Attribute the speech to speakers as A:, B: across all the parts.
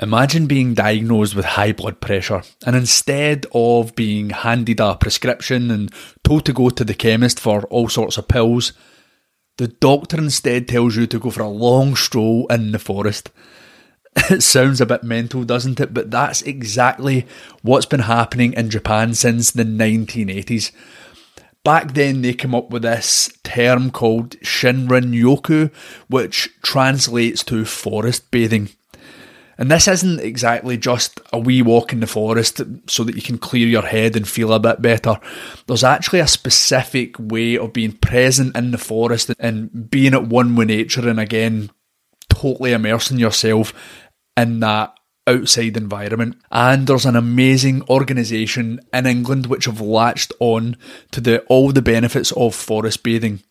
A: Imagine being diagnosed with high blood pressure and instead of being handed a prescription and told to go to the chemist for all sorts of pills, the doctor instead tells you to go for a long stroll in the forest. It sounds a bit mental, doesn't it? But that's exactly what's been happening in Japan since the 1980s. Back then, they came up with this term called Shinrin Yoku, which translates to forest bathing. And this isn't exactly just a wee walk in the forest so that you can clear your head and feel a bit better. There's actually a specific way of being present in the forest and being at one with nature and again, totally immersing yourself in that outside environment. And there's an amazing organisation in England which have latched on to the all the benefits of forest bathing.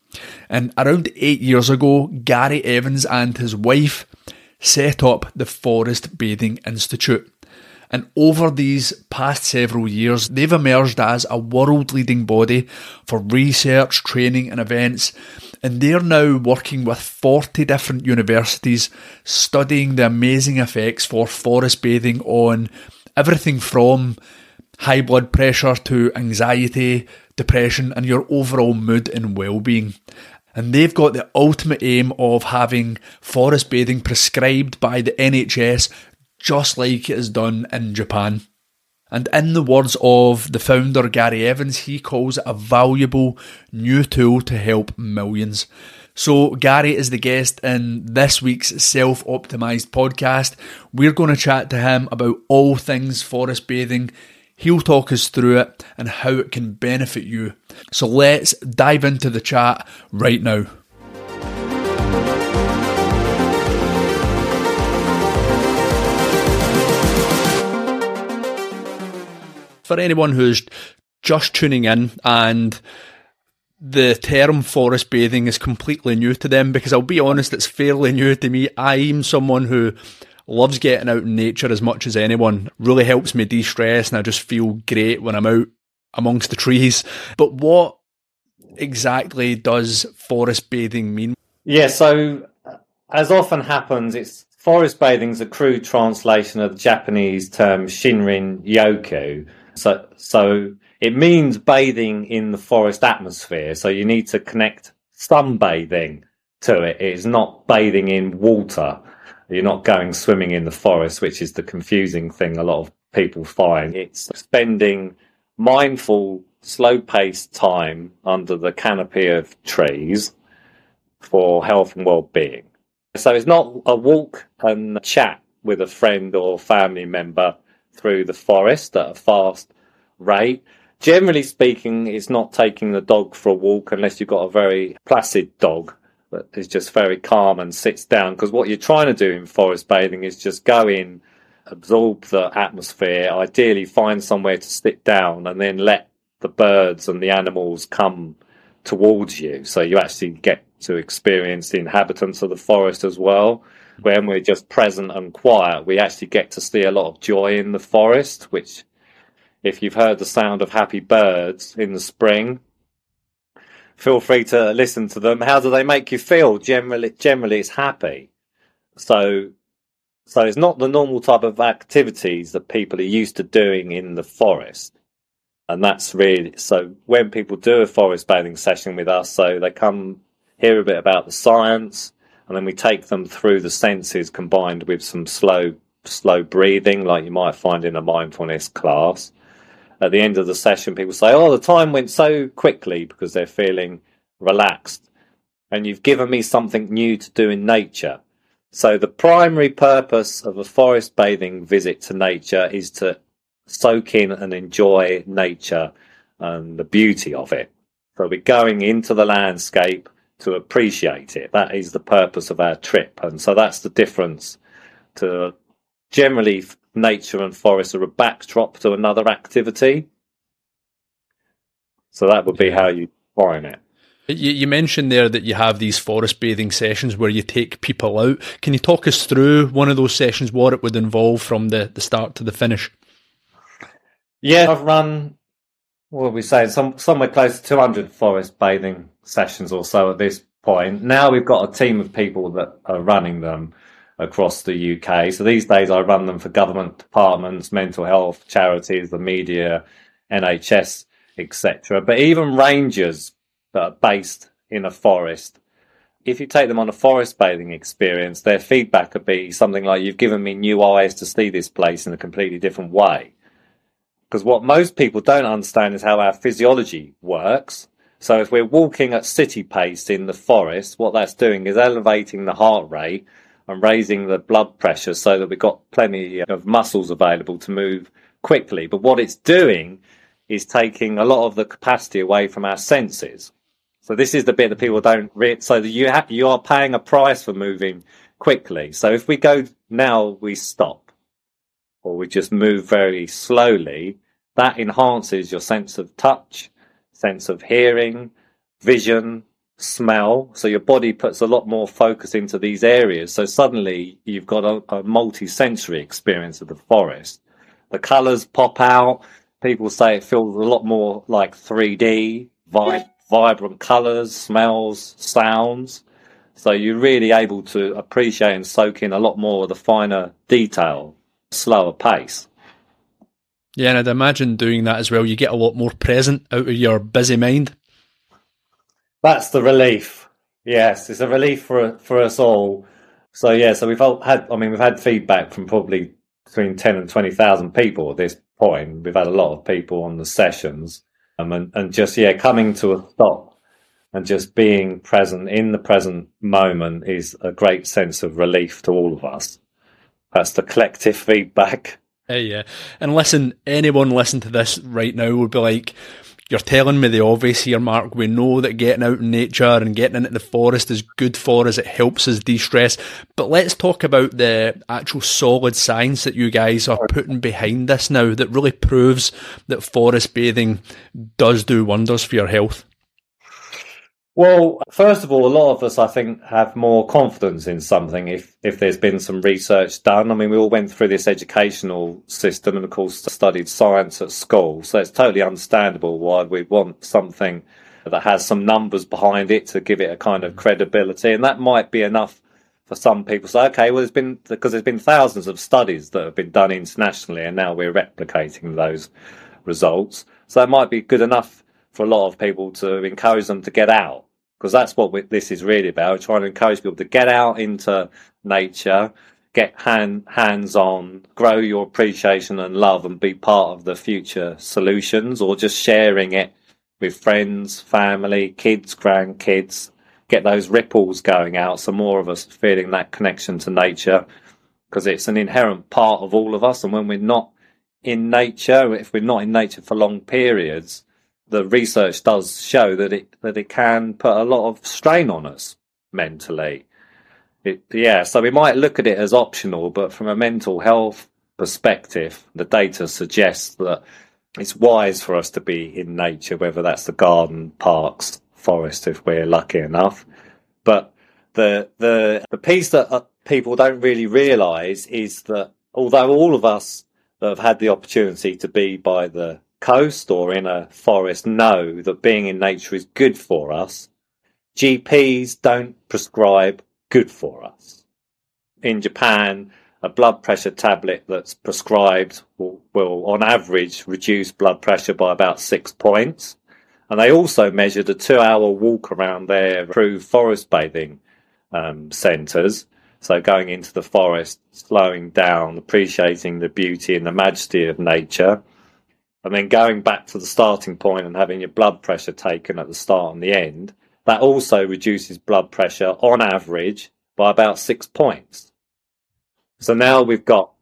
A: And around eight years ago, Gary Evans and his wife set up the Forest Bathing Institute. And over these past several years, they've emerged as a world leading body for research, training, and events. And they're now working with 40 different universities studying the amazing effects for forest bathing on everything from high blood pressure to anxiety, depression, and your overall mood and well being and they've got the ultimate aim of having forest bathing prescribed by the NHS just like it is done in Japan. And in the words of the founder Gary Evans, he calls it a valuable new tool to help millions. So, Gary is the guest in this week's Self Optimized podcast. We're going to chat to him about all things forest bathing, He'll talk us through it and how it can benefit you. So let's dive into the chat right now. For anyone who's just tuning in and the term forest bathing is completely new to them because I'll be honest, it's fairly new to me. I'm someone who loves getting out in nature as much as anyone. Really helps me de-stress and I just feel great when I'm out amongst the trees. But what exactly does forest bathing mean?
B: Yeah, so uh, as often happens, it's forest bathing is a crude translation of the Japanese term Shinrin Yoku. So, so it means bathing in the forest atmosphere. So you need to connect sunbathing to it. It's not bathing in water. You're not going swimming in the forest, which is the confusing thing a lot of people find. It's spending mindful, slow paced time under the canopy of trees for health and well being. So it's not a walk and chat with a friend or family member through the forest at a fast rate. Generally speaking, it's not taking the dog for a walk unless you've got a very placid dog that is just very calm and sits down. Because what you're trying to do in forest bathing is just go in, absorb the atmosphere, ideally find somewhere to sit down, and then let the birds and the animals come towards you. So you actually get to experience the inhabitants of the forest as well. When we're just present and quiet, we actually get to see a lot of joy in the forest, which, if you've heard the sound of happy birds in the spring, feel free to listen to them. How do they make you feel? Generally, generally, it's happy. So, so it's not the normal type of activities that people are used to doing in the forest. And that's really so when people do a forest bathing session with us, so they come hear a bit about the science, and then we take them through the senses combined with some slow, slow breathing, like you might find in a mindfulness class at the end of the session, people say, "Oh, the time went so quickly" because they're feeling relaxed, and you've given me something new to do in nature. So the primary purpose of a forest bathing visit to nature is to soak in and enjoy nature and the beauty of it. So we're going into the landscape to appreciate it. That is the purpose of our trip, and so that's the difference to generally nature and forest are a backdrop to another activity. So that would be how you define it.
A: You, you, mentioned there that you have these forest bathing sessions where you take people out. Can you talk us through one of those sessions, what it would involve from the, the start to the finish?
B: Yeah, I've run, what are we saying, some, somewhere close to 200 forest bathing sessions or so at this point. Now we've got a team of people that are running them across the UK. So these days I run them for government departments, mental health charities, the media, NHS, etc. But even rangers that are based in a forest, if you take them on a forest bathing experience, their feedback would be something like, You've given me new eyes to see this place in a completely different way. Because what most people don't understand is how our physiology works. So if we're walking at city pace in the forest, what that's doing is elevating the heart rate and raising the blood pressure so that we've got plenty of muscles available to move quickly. But what it's doing is taking a lot of the capacity away from our senses. So this is the bit that people don't read. So you have, you are paying a price for moving quickly. So if we go now, we stop, or we just move very slowly. That enhances your sense of touch, sense of hearing, vision, smell. So your body puts a lot more focus into these areas. So suddenly you've got a, a multi-sensory experience of the forest. The colours pop out. People say it feels a lot more like 3D, vi- vibrant colours, smells, sounds. So you're really able to appreciate and soak in a lot more of the finer detail, slower pace.
A: Yeah, and I'd imagine doing that as well, you get a lot more present out of your busy mind.
B: That's the relief. Yes, it's a relief for for us all. So yeah, so we've had. I mean, we've had feedback from probably between ten and twenty thousand people at this point. We've had a lot of people on the sessions, um, and and just yeah, coming to a stop and just being present in the present moment is a great sense of relief to all of us. That's the collective feedback.
A: Hey, yeah. And listen, anyone listen to this right now would be like, you're telling me the obvious here, Mark. We know that getting out in nature and getting into the forest is good for us. It helps us de-stress. But let's talk about the actual solid science that you guys are putting behind this now that really proves that forest bathing does do wonders for your health.
B: Well, first of all, a lot of us, I think, have more confidence in something if, if there's been some research done. I mean, we all went through this educational system and, of course, studied science at school. So it's totally understandable why we want something that has some numbers behind it to give it a kind of mm. credibility. And that might be enough for some people. So, okay, well, there's been, because there's been thousands of studies that have been done internationally, and now we're replicating those results. So that might be good enough for a lot of people to encourage them to get out because that's what we, this is really about. trying to encourage people to get out into nature, get hand, hands on, grow your appreciation and love, and be part of the future solutions, or just sharing it with friends, family, kids, grandkids. Get those ripples going out, so more of us feeling that connection to nature, because it's an inherent part of all of us. And when we're not in nature, if we're not in nature for long periods, the research does show that it that it can put a lot of strain on us mentally. It, yeah, so we might look at it as optional, but from a mental health perspective, the data suggests that it's wise for us to be in nature, whether that's the garden, parks, forest, if we're lucky enough. But the the the piece that uh, people don't really realise is that although all of us that have had the opportunity to be by the coast or in a forest know that being in nature is good for us, GPs don't prescribe good for us. In Japan, a blood pressure tablet that's prescribed will, will, on average, reduce blood pressure by about six points. And they also measured a two hour walk around their approved forest bathing um, centres. So going into the forest, slowing down, appreciating the beauty and the majesty of nature, and then going back to the starting point and having your blood pressure taken at the start and the end, that also reduces blood pressure on average by about six points. So now we've got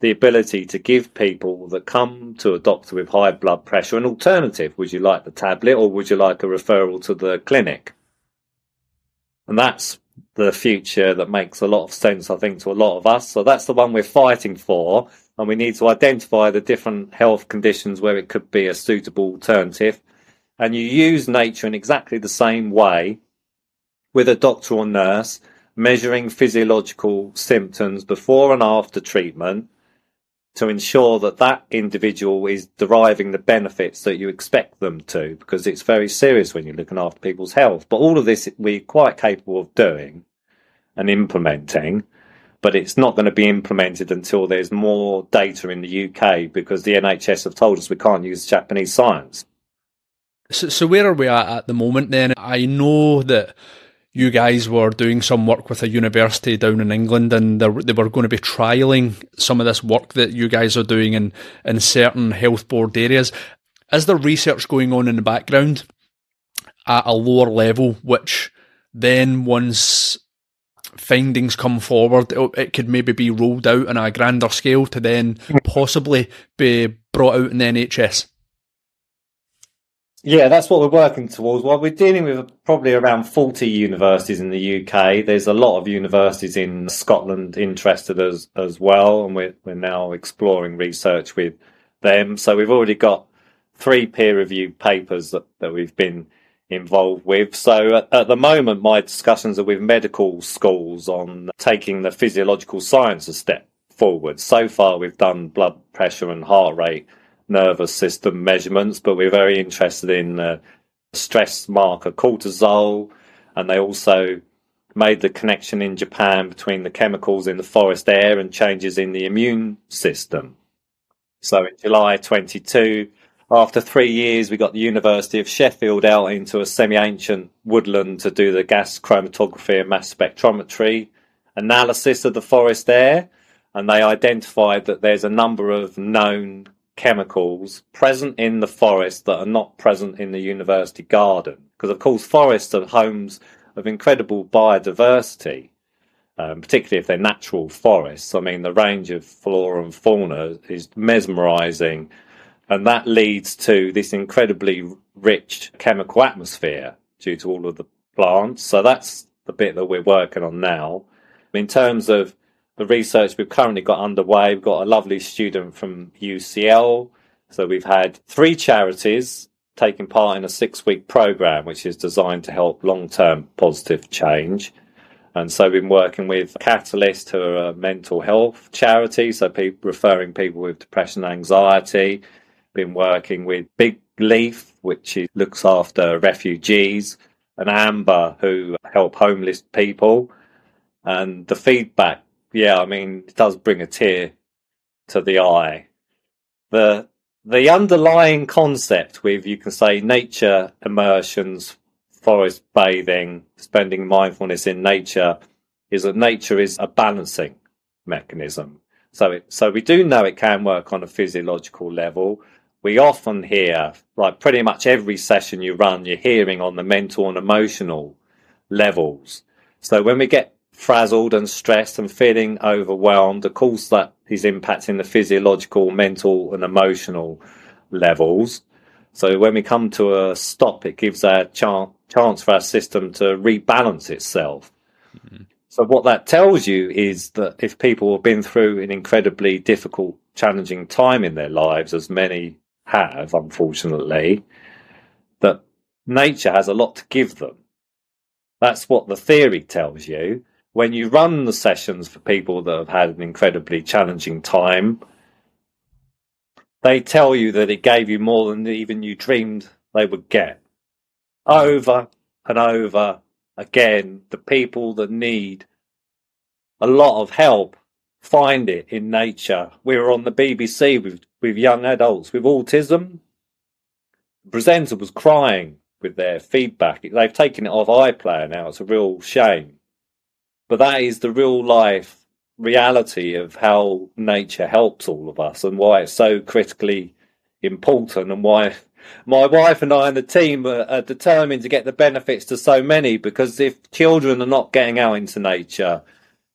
B: the ability to give people that come to a doctor with high blood pressure an alternative. Would you like the tablet or would you like a referral to the clinic? And that's the future that makes a lot of sense, I think, to a lot of us. So that's the one we're fighting for and we need to identify the different health conditions where it could be a suitable alternative. And you use nature in exactly the same way with a doctor or nurse, measuring physiological symptoms before and after treatment to ensure that that individual is deriving the benefits that you expect them to, because it's very serious when you're looking after people's health. But all of this we're quite capable of doing and implementing but it's not going to be implemented until there's more data in the UK because the NHS have told us we can't use Japanese science.
A: So, so where are we at at the moment then? I know that you guys were doing some work with a university down in England and they were going to be trialling some of this work that you guys are doing in, in certain health board areas. Is there research going on in the background at a lower level, which then once findings come forward, it, it could maybe be rolled out on a grander scale to then possibly be brought out in the NHS?
B: Yeah, that's what we're working towards. Well, we're dealing with probably around 40 universities in the UK. There's a lot of universities in Scotland interested as, as well, and we're, we're now exploring research with them. So we've already got three peer reviewed papers that, that we've been involved with. So at, at, the moment, my discussions are with medical schools on taking the physiological science a step forward. So far, we've done blood pressure and heart rate nervous system measurements, but we're very interested in uh, stress marker cortisol, and they also made the connection in Japan between the chemicals in the forest air and changes in the immune system. So in July 22, after three years, we got the University of Sheffield out into a semi ancient woodland to do the gas chromatography and mass spectrometry analysis of the forest air. And they identified that there's a number of known chemicals present in the forest that are not present in the university garden. Because, of course, forests are homes of incredible biodiversity, um, particularly if they're natural forests. I mean, the range of flora and fauna is mesmerizing, and that leads to this incredibly rich chemical atmosphere due to all of the plants. So, that's the bit that we're working on now. In terms of the research we've currently got underway. We've got a lovely student from UCL. So we've had three charities taking part in a six week program, which is designed to help long term positive change. And so we've been working with Catalyst, who are a mental health charity, so people, referring people with depression and anxiety. Been working with Big Leaf, which looks after refugees, and Amber, who help homeless people. And the feedback yeah, I mean, it does bring a tear to the eye. The the underlying concept with you can say nature immersions, forest bathing, spending mindfulness in nature is that nature is a balancing mechanism. So it, so we do know it can work on a physiological level. We often hear, like pretty much every session you run, you're hearing on the mental and emotional levels. So when we get frazzled and stressed and feeling overwhelmed, of course, that is impacting the physiological, mental, and emotional levels. So when we come to a stop, it gives a chance, chance for our system to rebalance itself. Mm-hmm. So what that tells you is that if people have been through an incredibly difficult, challenging time in their lives, as many have, unfortunately, that nature has a lot to give them. That's what the theory tells you when you run the sessions for people that have had an incredibly challenging time, they tell you that it gave you more than even you dreamed they would get. Over and over again, the people that need a lot of help find it in nature. We were on the BBC with, with young adults with autism. The presenter was crying with their feedback. They've taken it off iPlayer now. It's a real shame. But that is the real life reality of how nature helps all of us and why it's so critically important and why my wife and I and the team are, are, determined to get the benefits to so many because if children are not getting out into nature,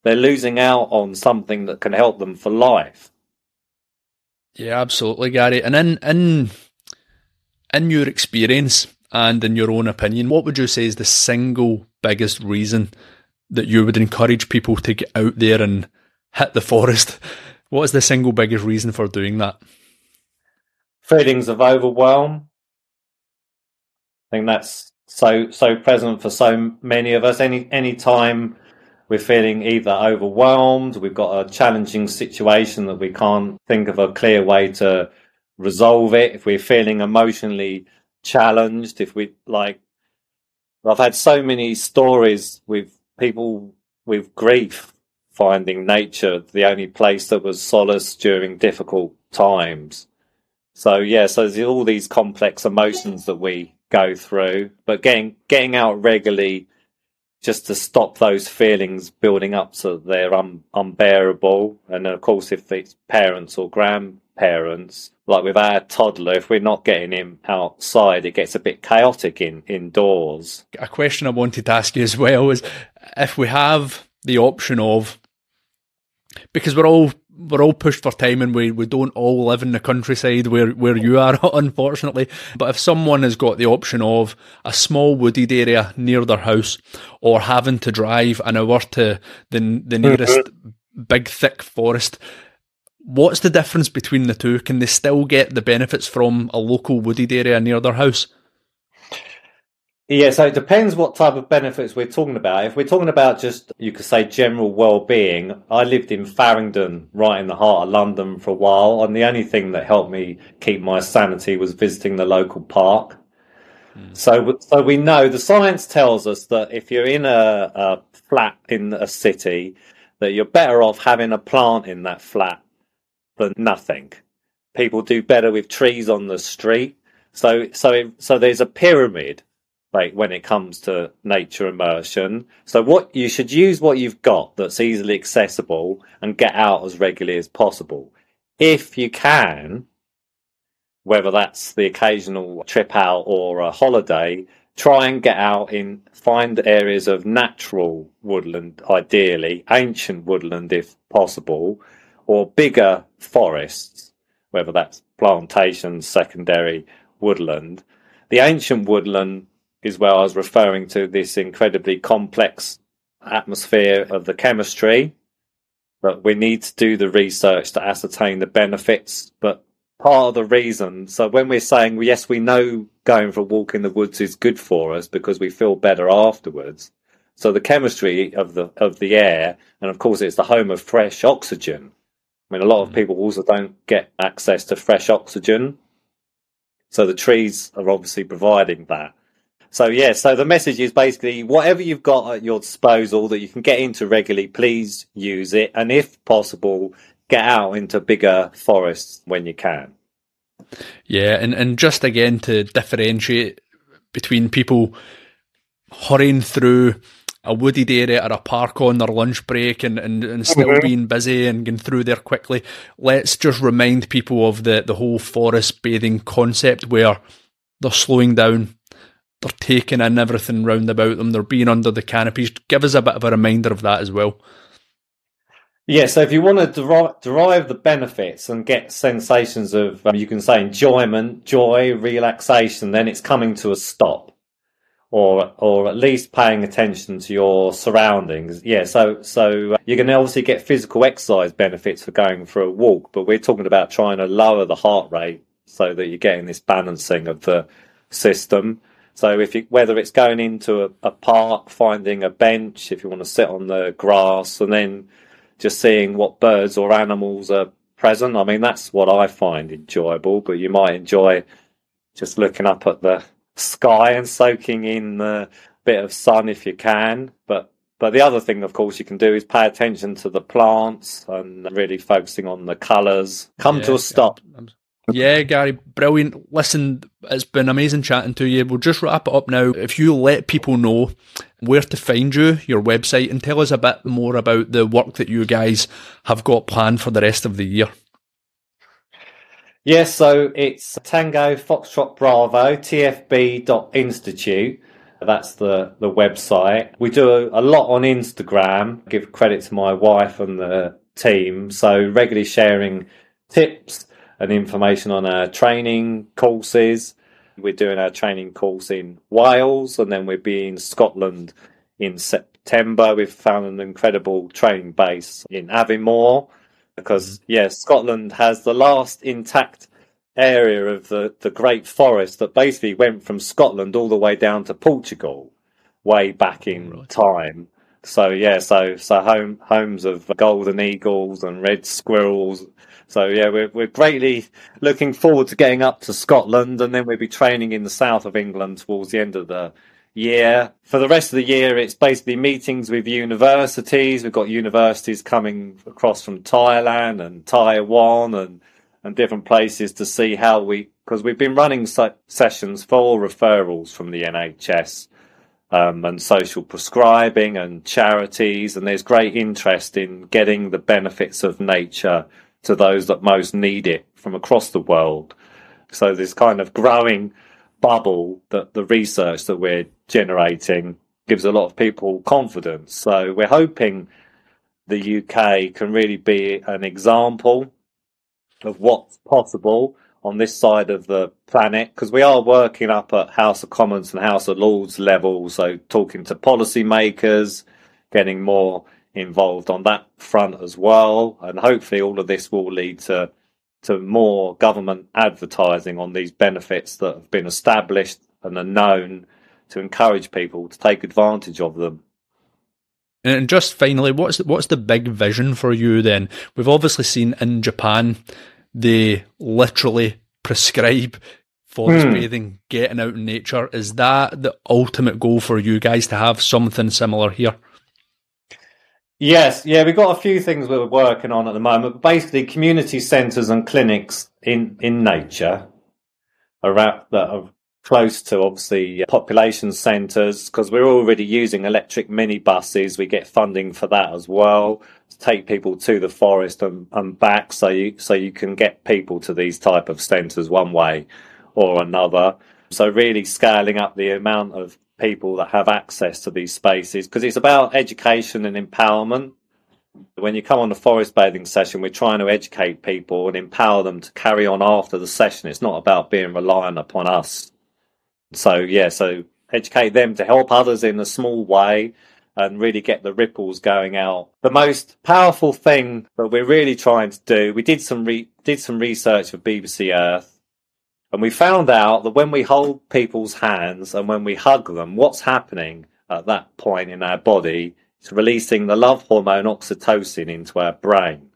B: they're losing out on something that can help them for life.
A: Yeah, absolutely, Gary. And in in in your experience and in your own opinion, what would you say is the single biggest reason that you would encourage people to get out there and hit the forest? What is the single biggest reason for doing that?
B: Feelings of overwhelm. I think that's so so present for so many of us. Any any time we're feeling either overwhelmed, we've got a challenging situation that we can't think of a clear way to resolve it. If we're feeling emotionally challenged, if we like, I've had so many stories with people with grief finding nature the only place that was solace during difficult times. So yeah, so there's all these complex emotions that we go through, but getting getting out regularly just to stop those feelings building up so they're un- unbearable. And of course, if it's parents or grandparents, like with our toddler, if we're not getting him outside, it gets a bit chaotic in indoors.
A: A question I wanted to ask you as well is if we have the option of because we're all we're all pushed for time and we, we don't all live in the countryside where, where you are, unfortunately. But if someone has got the option of a small wooded area near their house or having to drive an hour to the, the nearest mm-hmm. big thick forest, what's the difference between the two? Can they still get the benefits from a local wooded area near their house?
B: Yeah, so it depends what type of benefits we're talking about. If we're talking about just, you could say, general well-being, I lived in Farringdon, right in the heart of London for a while, and the only thing that helped me keep my sanity was visiting the local park. Mm. So, so we know the science tells us that if you're in a, a flat in a city, that you're better off having a plant in that flat than nothing. People do better with trees on the street. So, so, it, so there's a pyramid like when it comes to nature immersion. So what you should use what you've got that's easily accessible and get out as regularly as possible. If you can, whether that's the occasional trip out or a holiday, try and get out in find areas of natural woodland, ideally, ancient woodland if possible, or bigger forests, whether that's plantations, secondary woodland. The ancient woodland is where I was referring to this incredibly complex atmosphere of the chemistry. But we need to do the research to ascertain the benefits. But part of the reason, so when we're saying, yes, we know going for a walk in the woods is good for us because we feel better afterwards. So the chemistry of the of the air, and of course, it's the home of fresh oxygen. I mean, a lot of mm. people also don't get access to fresh oxygen. So the trees are obviously providing that. So yeah, so the message is basically whatever you've got at your disposal that you can get into regularly, please use it, and if possible, get out into bigger forests when you can.
A: Yeah, and and just again to differentiate between people hurrying through a wooded area or a park on their lunch break and, and, and still mm-hmm. being busy and getting through there quickly. Let's just remind people of the, the whole forest bathing concept where they're slowing down, they're taking in everything round about them. They're being under the canopies. Give us a bit of a reminder of that as well.
B: Yeah, so if you want to derive, derive the benefits and get sensations of, um, you can say enjoyment, joy, relaxation, then it's coming to a stop, or or at least paying attention to your surroundings. Yeah, so so uh, you can obviously get physical exercise benefits for going for a walk, but we're talking about trying to lower the heart rate so that you're getting this balancing of the system. So if you, whether it's going into a, a, park, finding a bench, if you want to sit on the grass, and then just seeing what birds or animals are present. I mean, that's what I find enjoyable. But you might enjoy just looking up at the sky and soaking in the bit of sun if you can. But but the other thing, of course, you can do is pay attention to the plants and really focusing on the colours. Come yeah, to a stop.
A: Yeah, Gary, brilliant. Listen, it's been amazing chatting to you. We'll just wrap it up now. If you let people know where to find you, your website, and tell us a bit more about the work that you guys have got planned for the rest of the year.
B: Yes, so it's Tango Foxtrot Bravo, tfb.institute. That's the, the website. We do a, a lot on Instagram. Give credit to my wife and the team. So regularly sharing tips and information on our training courses. We're doing our training course in Wales and then we'll be in Scotland in September. We've found an incredible training base in Aviemore because, mm-hmm. yeah, Scotland has the last intact area of the, the Great Forest that basically went from Scotland all the way down to Portugal way back in right. time. So yeah, so so home homes of golden eagles and red squirrels so yeah, we're we're greatly looking forward to getting up to Scotland, and then we'll be training in the south of England towards the end of the year. For the rest of the year, it's basically meetings with universities. We've got universities coming across from Thailand and Taiwan and, and different places to see how we, because we've been running sessions for referrals from the NHS um, and social prescribing and charities. And there's great interest in getting the benefits of nature to those that most need it from across the world. So there's kind of growing bubble that the research that we're generating gives a lot of people confidence. So we're hoping the UK can really be an example of what's possible on this side of the planet because we are working up at House of Commons and House of Lords level, so talking to policymakers, getting more involved on that front as well, and hopefully all of this will lead to to more government advertising on these benefits that have been established and are known to encourage people to take advantage of them.
A: And just finally, what's what's the big vision for you then? We've obviously seen in Japan they literally prescribe forest mm. bathing, getting out in nature. Is that the ultimate goal for you guys to have something similar here?
B: Yes, yeah, we've got a few things we're working on at the moment. Basically, community centres and clinics in in nature around that are close to obviously population centres because we're already using electric minibuses. We get funding for that as well take people to the forest and, and back, so you so you can get people to these type of centres one way or another. So really scaling up the amount of people that have access to these spaces because it's about education and empowerment. When you come on the forest bathing session, we're trying to educate people and empower them to carry on after the session. It's not about being reliant upon us. So, yeah, so educate them to help others in a small way and really get the ripples going out. The most powerful thing that we're really trying to do, we did some re- did some research for BBC Earth and we found out that when we hold people's hands and when we hug them, what's happening at that point in our body is releasing the love hormone oxytocin into our brain.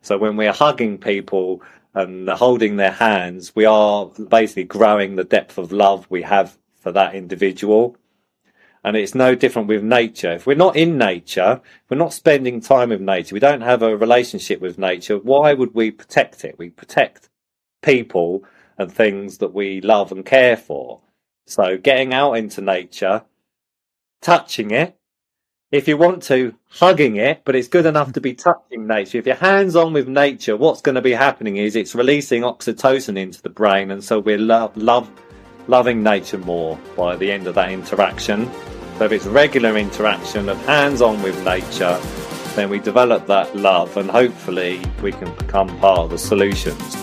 B: So when we're hugging people and holding their hands, we are basically growing the depth of love we have for that individual. And it's no different with nature. If we're not in nature, we're not spending time with nature, we don't have a relationship with nature, why would we protect it? We protect people and things that we love and care for. So getting out into nature, touching it, if you want to, hugging it, but it's good enough to be touching nature. If you're hands on with nature, what's going to be happening is it's releasing oxytocin into the brain, and so we're love, love, loving nature more by the end of that interaction. So if it's regular interaction of hands on with nature, then we develop that love, and hopefully we can become part of the solutions.